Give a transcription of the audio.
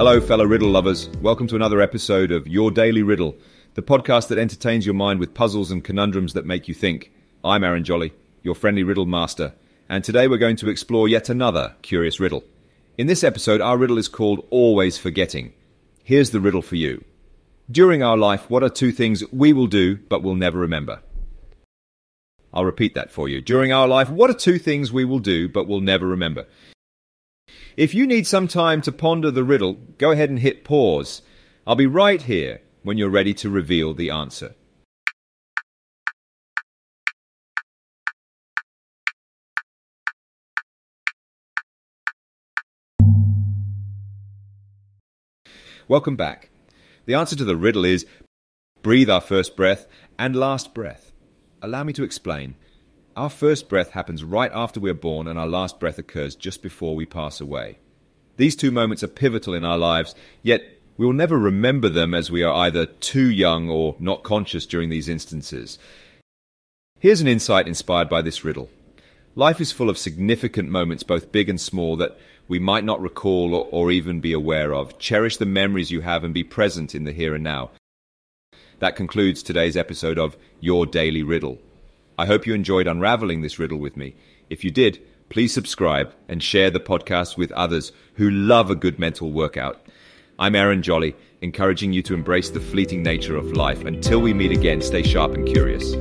Hello, fellow riddle lovers. Welcome to another episode of Your Daily Riddle, the podcast that entertains your mind with puzzles and conundrums that make you think. I'm Aaron Jolly, your friendly riddle master, and today we're going to explore yet another curious riddle. In this episode, our riddle is called Always Forgetting. Here's the riddle for you. During our life, what are two things we will do but will never remember? I'll repeat that for you. During our life, what are two things we will do but will never remember? If you need some time to ponder the riddle, go ahead and hit pause. I'll be right here when you're ready to reveal the answer. Welcome back. The answer to the riddle is breathe our first breath and last breath. Allow me to explain. Our first breath happens right after we're born, and our last breath occurs just before we pass away. These two moments are pivotal in our lives, yet we will never remember them as we are either too young or not conscious during these instances. Here's an insight inspired by this riddle. Life is full of significant moments, both big and small, that we might not recall or, or, even be aware of. Cherish the memories you have and be present in the here and now. That concludes today's episode of Your Daily Riddle. I hope you enjoyed unraveling this riddle with me. If you did, please subscribe and share the podcast with others who love a good mental workout. I'm Aaron Jolly, encouraging you to embrace the fleeting nature of life. Until we meet again, stay sharp and curious.